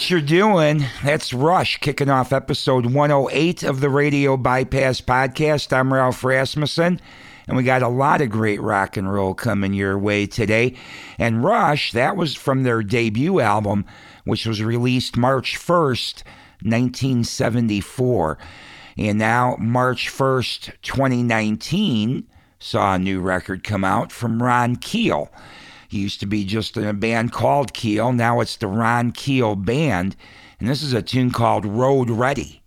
what you're doing. That's Rush kicking off episode 108 of the Radio Bypass Podcast. I'm Ralph Rasmussen, and we got a lot of great rock and roll coming your way today. And Rush, that was from their debut album, which was released March 1st, 1974. And now, March 1st, 2019, saw a new record come out from Ron Keel. He used to be just in a band called Keel. Now it's the Ron Keel Band. And this is a tune called Road Ready.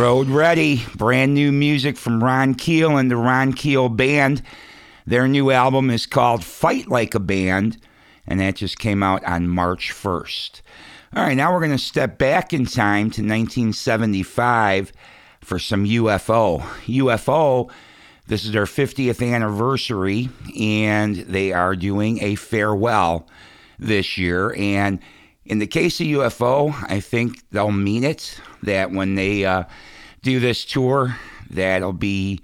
Ready, brand new music from Ron Keel and the Ron Keel Band. Their new album is called Fight Like a Band, and that just came out on March 1st. All right, now we're going to step back in time to 1975 for some UFO. UFO, this is their 50th anniversary, and they are doing a farewell this year. And in the case of UFO, I think they'll mean it that when they uh, do this tour, that'll be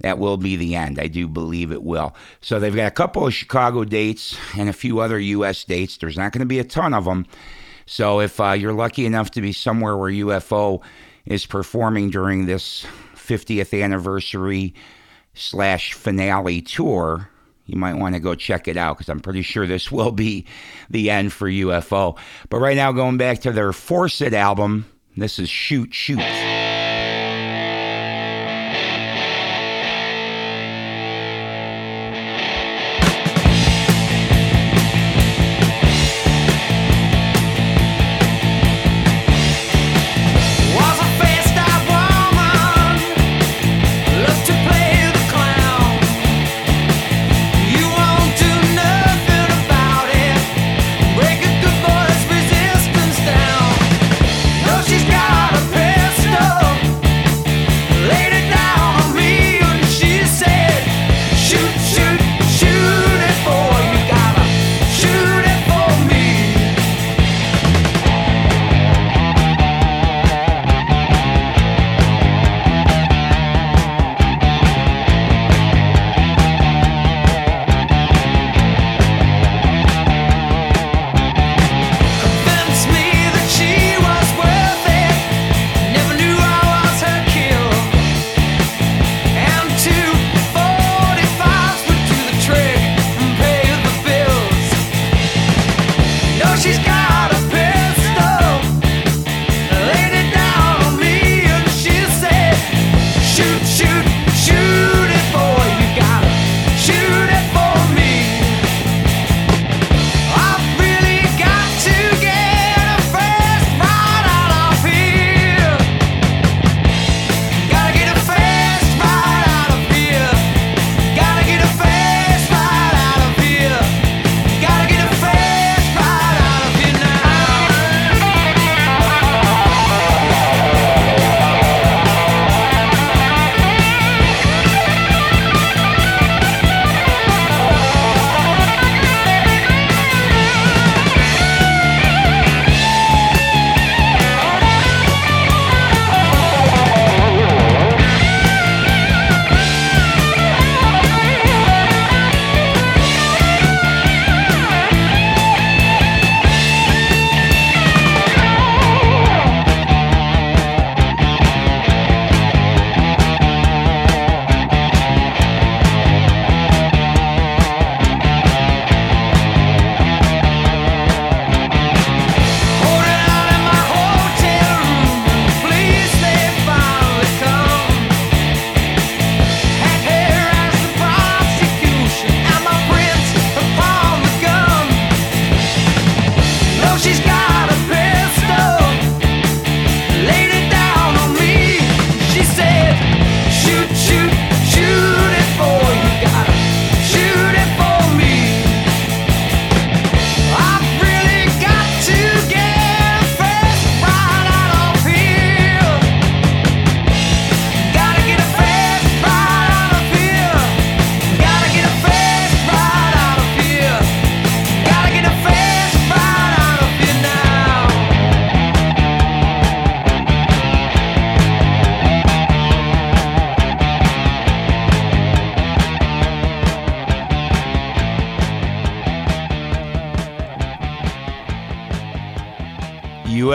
that will be the end. I do believe it will. So they've got a couple of Chicago dates and a few other U.S. dates. There's not going to be a ton of them. So if uh, you're lucky enough to be somewhere where UFO is performing during this 50th anniversary slash finale tour, you might want to go check it out because I'm pretty sure this will be the end for UFO. But right now, going back to their Force It album, this is Shoot Shoot.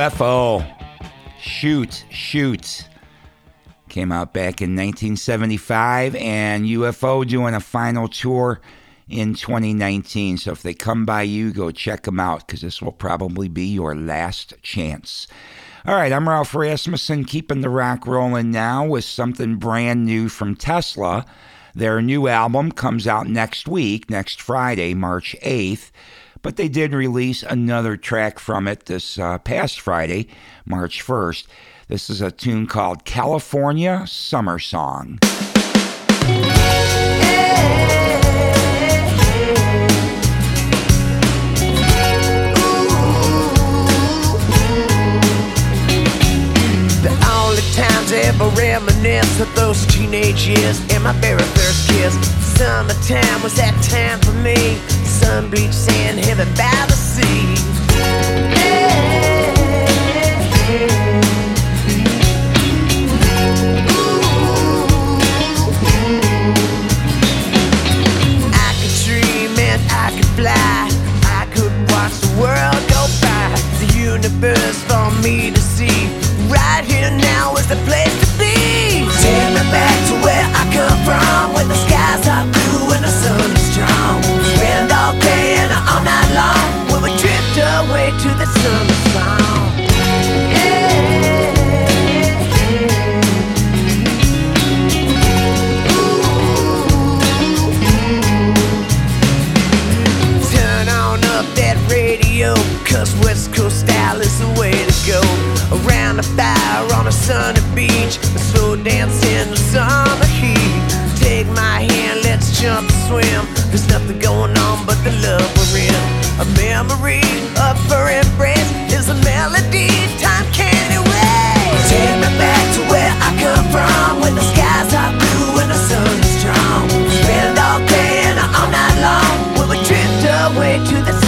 UFO. Shoot, shoot. Came out back in 1975, and UFO doing a final tour in 2019. So if they come by you, go check them out because this will probably be your last chance. All right, I'm Ralph Rasmussen, keeping the rock rolling now with something brand new from Tesla. Their new album comes out next week, next Friday, March 8th. But they did release another track from it this uh, past Friday, March 1st. This is a tune called California Summer Song. times ever reminisce of those teenage years and my very first kiss. Summertime was that time for me. Sun sand, heaven by the sea. I could dream and I could fly. I could watch the world go by. The universe for me to see. Right here now is the place to be. Take me back from, where the skies are blue and the sun is strong. Spend all day and all night long, where we drift away to the summer song. Turn on up that radio, cause West Coast style is the way to go. Around the fire on a sunny beach, slow dance in the summer my let's jump and swim. There's nothing going on but the love we're in. A memory of her embrace is a melody time can't erase. Take me back to where I come from, where the skies are blue and the sun is strong. Spend all day and all night long, we drift away to the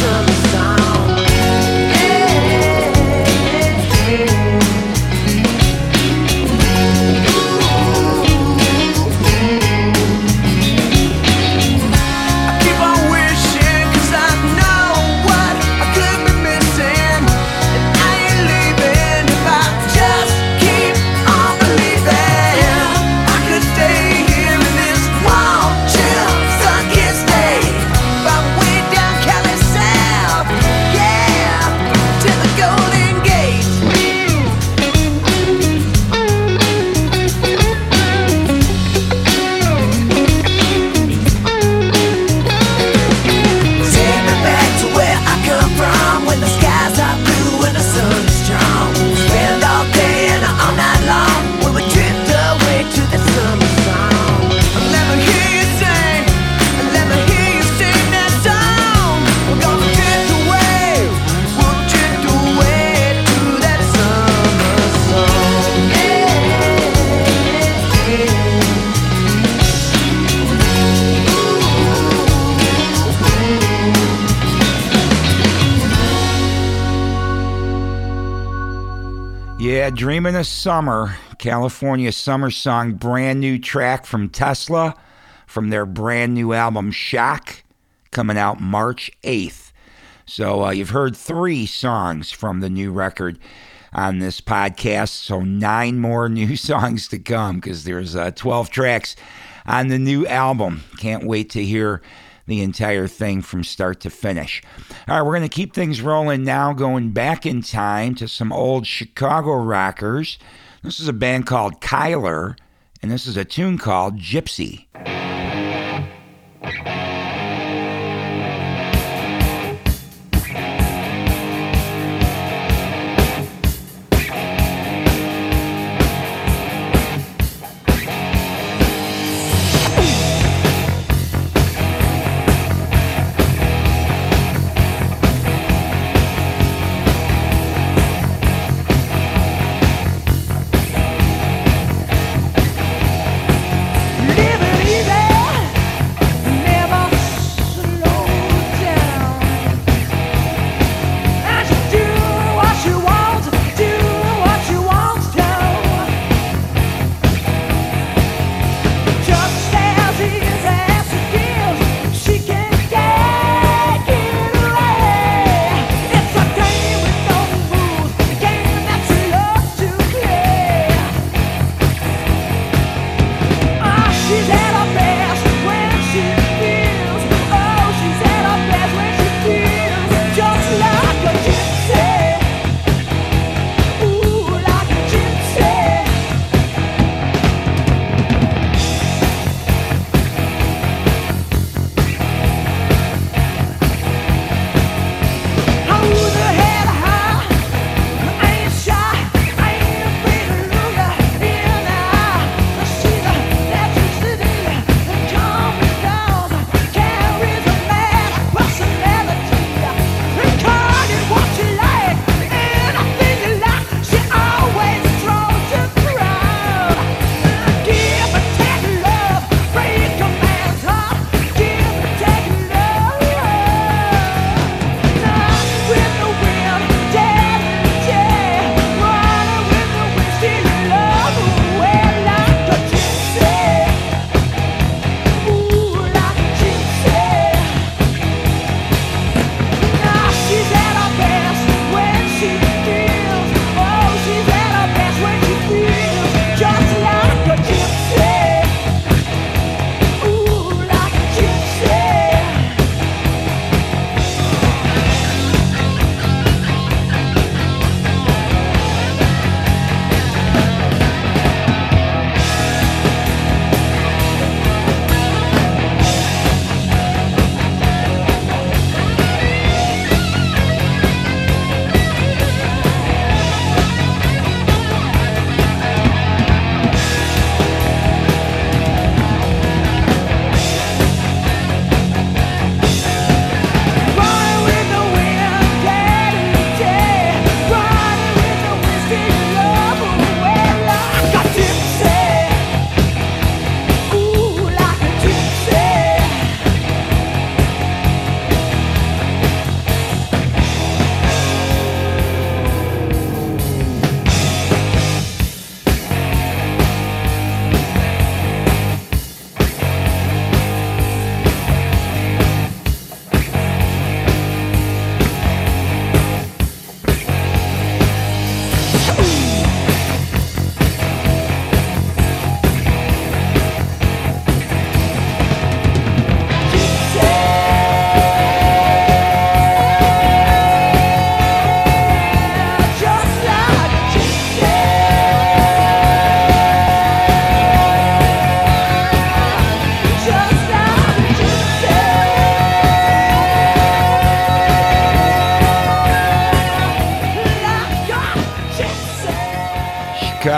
Dreaming of Summer, California Summer Song, brand new track from Tesla from their brand new album Shock, coming out March 8th. So uh, you've heard three songs from the new record on this podcast, so nine more new songs to come because there's uh, 12 tracks on the new album. Can't wait to hear the entire thing from start to finish. All right, we're going to keep things rolling now, going back in time to some old Chicago rockers. This is a band called Kyler, and this is a tune called Gypsy.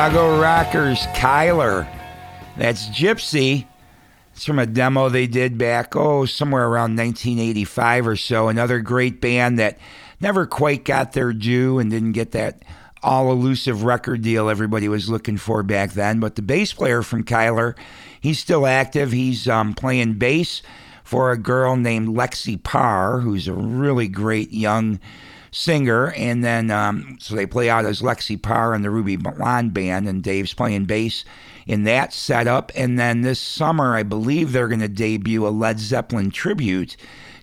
Chicago Rockers, Kyler. That's Gypsy. It's from a demo they did back, oh, somewhere around 1985 or so. Another great band that never quite got their due and didn't get that all elusive record deal everybody was looking for back then. But the bass player from Kyler, he's still active. He's um, playing bass for a girl named Lexi Parr, who's a really great young singer, and then um, so they play out as Lexi Parr and the Ruby Blonde Band, and Dave's playing bass in that setup. And then this summer, I believe they're going to debut a Led Zeppelin tribute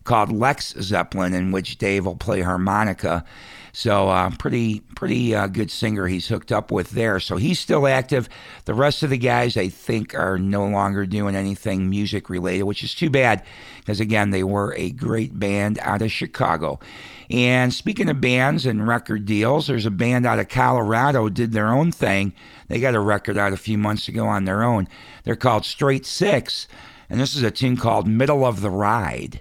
called Lex Zeppelin, in which Dave will play harmonica. So uh, pretty pretty uh, good singer he's hooked up with there. So he's still active. The rest of the guys I think are no longer doing anything music related, which is too bad because again they were a great band out of Chicago. And speaking of bands and record deals, there's a band out of Colorado did their own thing. They got a record out a few months ago on their own. They're called Straight Six, and this is a tune called Middle of the Ride.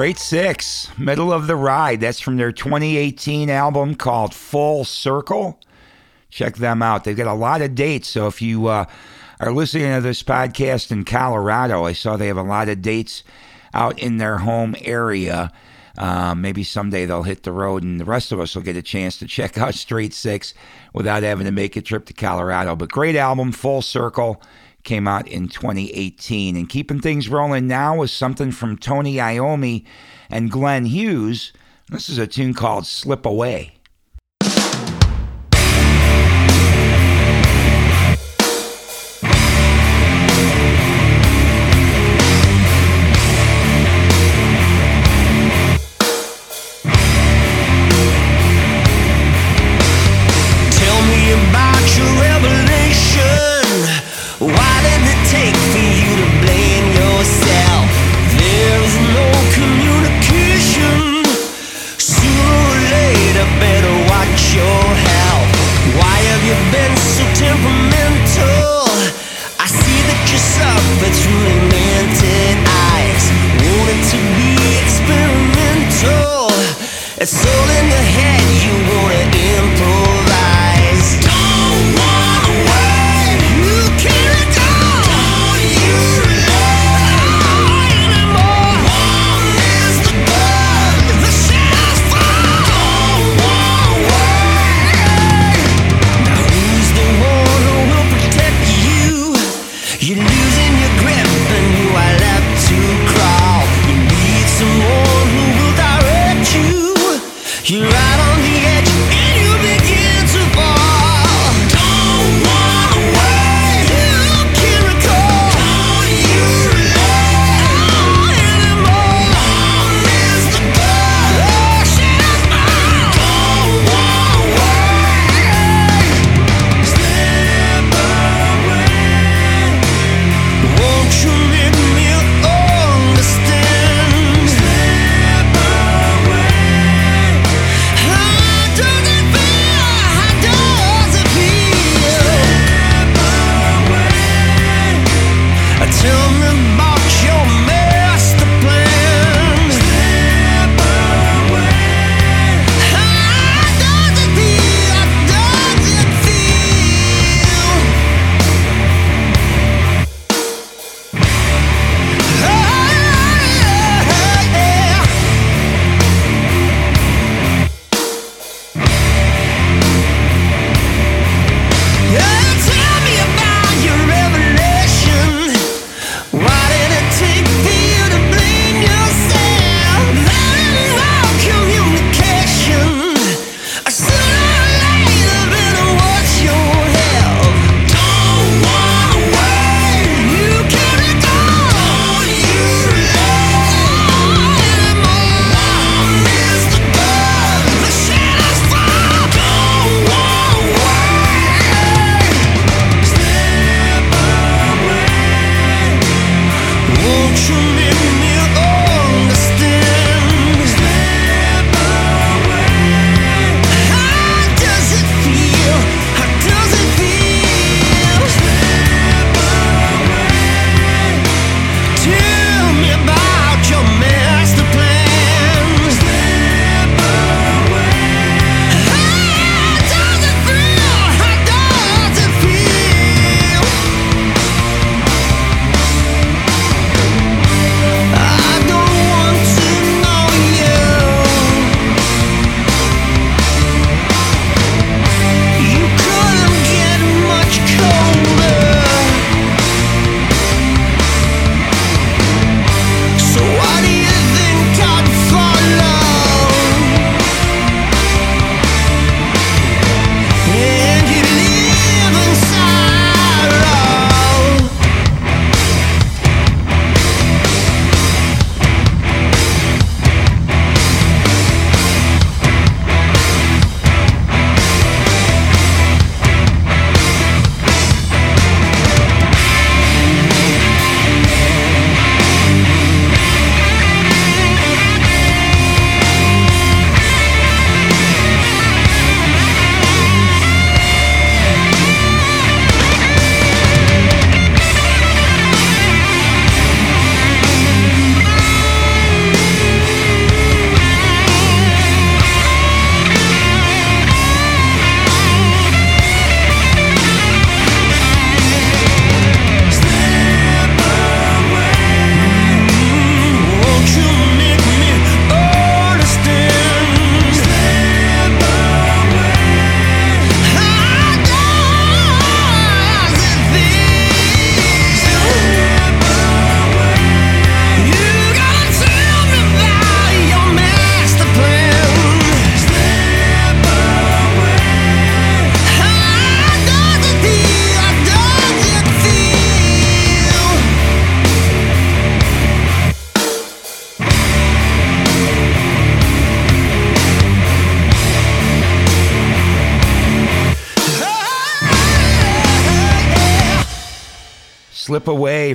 Straight Six, Middle of the Ride. That's from their 2018 album called Full Circle. Check them out. They've got a lot of dates. So if you uh, are listening to this podcast in Colorado, I saw they have a lot of dates out in their home area. Um, maybe someday they'll hit the road and the rest of us will get a chance to check out Straight Six without having to make a trip to Colorado. But great album, Full Circle came out in 2018. And keeping things rolling now is something from Tony Iommi and Glenn Hughes. This is a tune called Slip Away.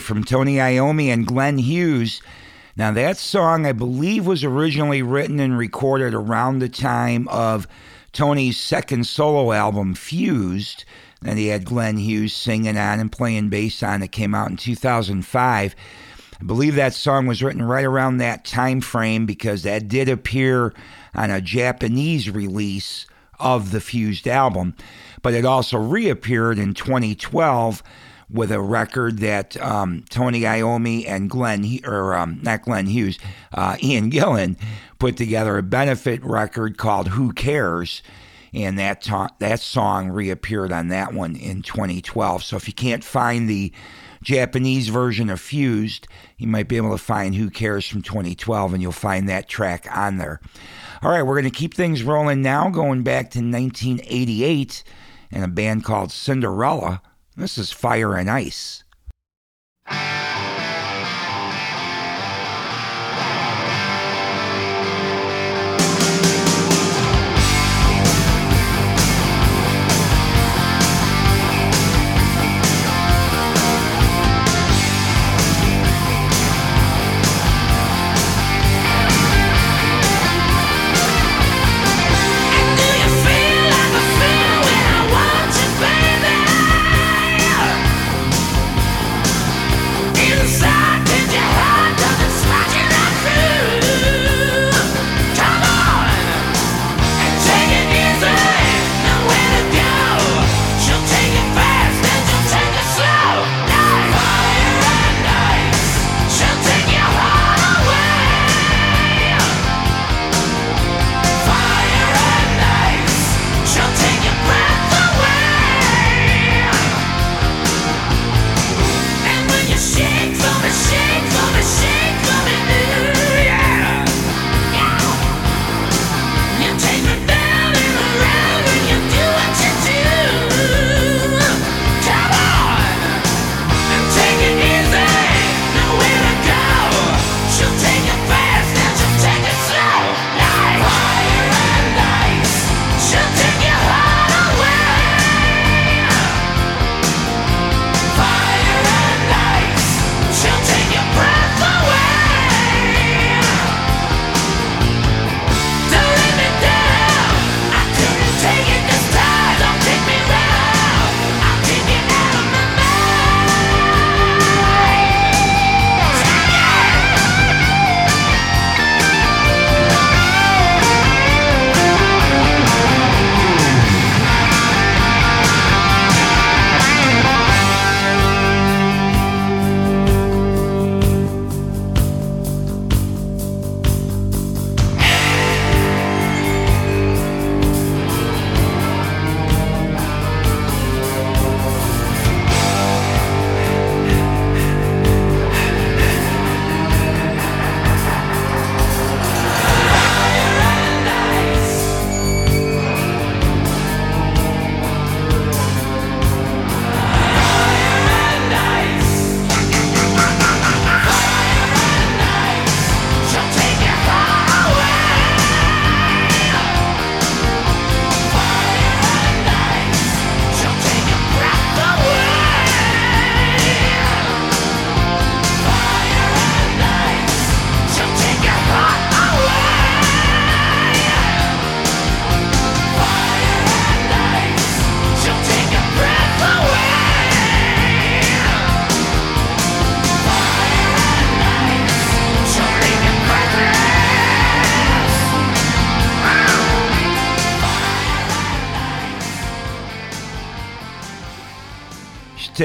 From Tony Iommi and Glenn Hughes. Now, that song, I believe, was originally written and recorded around the time of Tony's second solo album, Fused, that he had Glenn Hughes singing on and playing bass on. It came out in 2005. I believe that song was written right around that time frame because that did appear on a Japanese release of the Fused album, but it also reappeared in 2012 with a record that um, Tony Iommi and Glenn, or um, not Glenn Hughes, uh, Ian Gillan put together a benefit record called "Who Cares," and that ta- that song reappeared on that one in 2012. So if you can't find the Japanese version of Fused, you might be able to find Who Cares from 2012, and you'll find that track on there. All right, we're going to keep things rolling now, going back to 1988 and a band called Cinderella. This is Fire and Ice.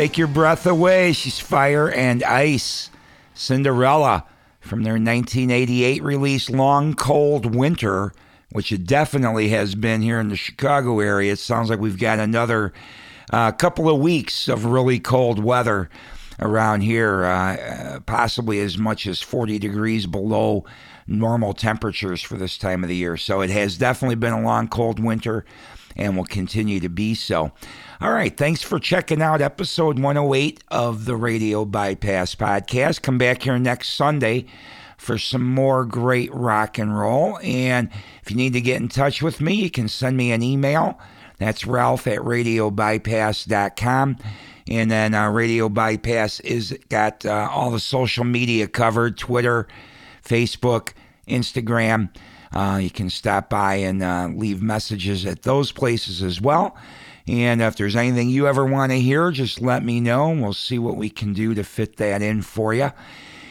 Take your breath away. She's fire and ice. Cinderella from their 1988 release, Long Cold Winter, which it definitely has been here in the Chicago area. It sounds like we've got another uh, couple of weeks of really cold weather around here, uh, uh, possibly as much as 40 degrees below normal temperatures for this time of the year. So it has definitely been a long, cold winter and will continue to be so. All right, thanks for checking out episode 108 of the Radio Bypass Podcast. Come back here next Sunday for some more great rock and roll. And if you need to get in touch with me, you can send me an email. That's Ralph at radiobypass.com. And then uh, Radio Bypass is got uh, all the social media covered Twitter, Facebook, Instagram. Uh, you can stop by and uh, leave messages at those places as well. And if there's anything you ever want to hear, just let me know, and we'll see what we can do to fit that in for you.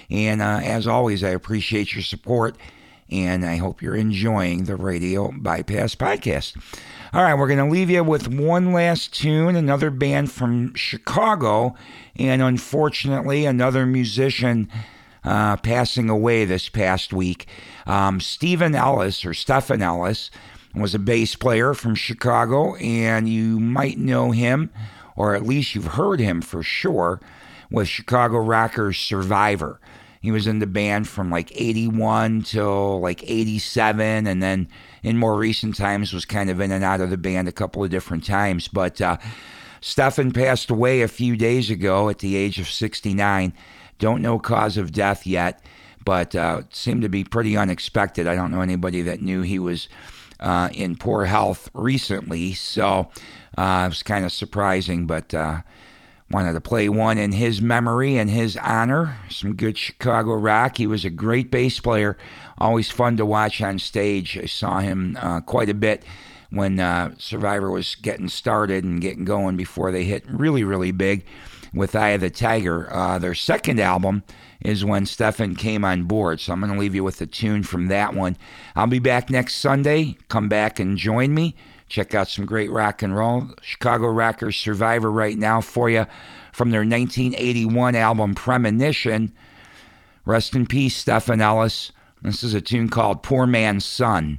And uh, as always, I appreciate your support, and I hope you're enjoying the Radio Bypass podcast. All right, we're going to leave you with one last tune, another band from Chicago, and unfortunately, another musician uh, passing away this past week. Um, Stephen Ellis, or Stephen Ellis, was a bass player from Chicago, and you might know him, or at least you've heard him for sure, with Chicago rockers Survivor. He was in the band from like 81 till like 87, and then in more recent times was kind of in and out of the band a couple of different times. But uh, Stephan passed away a few days ago at the age of 69. Don't know cause of death yet, but uh, seemed to be pretty unexpected. I don't know anybody that knew he was uh, in poor health recently, so uh, it was kind of surprising, but uh, wanted to play one in his memory and his honor. Some good Chicago rock. He was a great bass player, always fun to watch on stage. I saw him uh, quite a bit when uh, Survivor was getting started and getting going before they hit really, really big with Eye of the Tiger. Uh, their second album is when Stephan came on board. So I'm going to leave you with a tune from that one. I'll be back next Sunday. Come back and join me. Check out some great rock and roll. Chicago Rockers Survivor right now for you from their 1981 album Premonition. Rest in peace, Stephen Ellis. This is a tune called Poor Man's Son.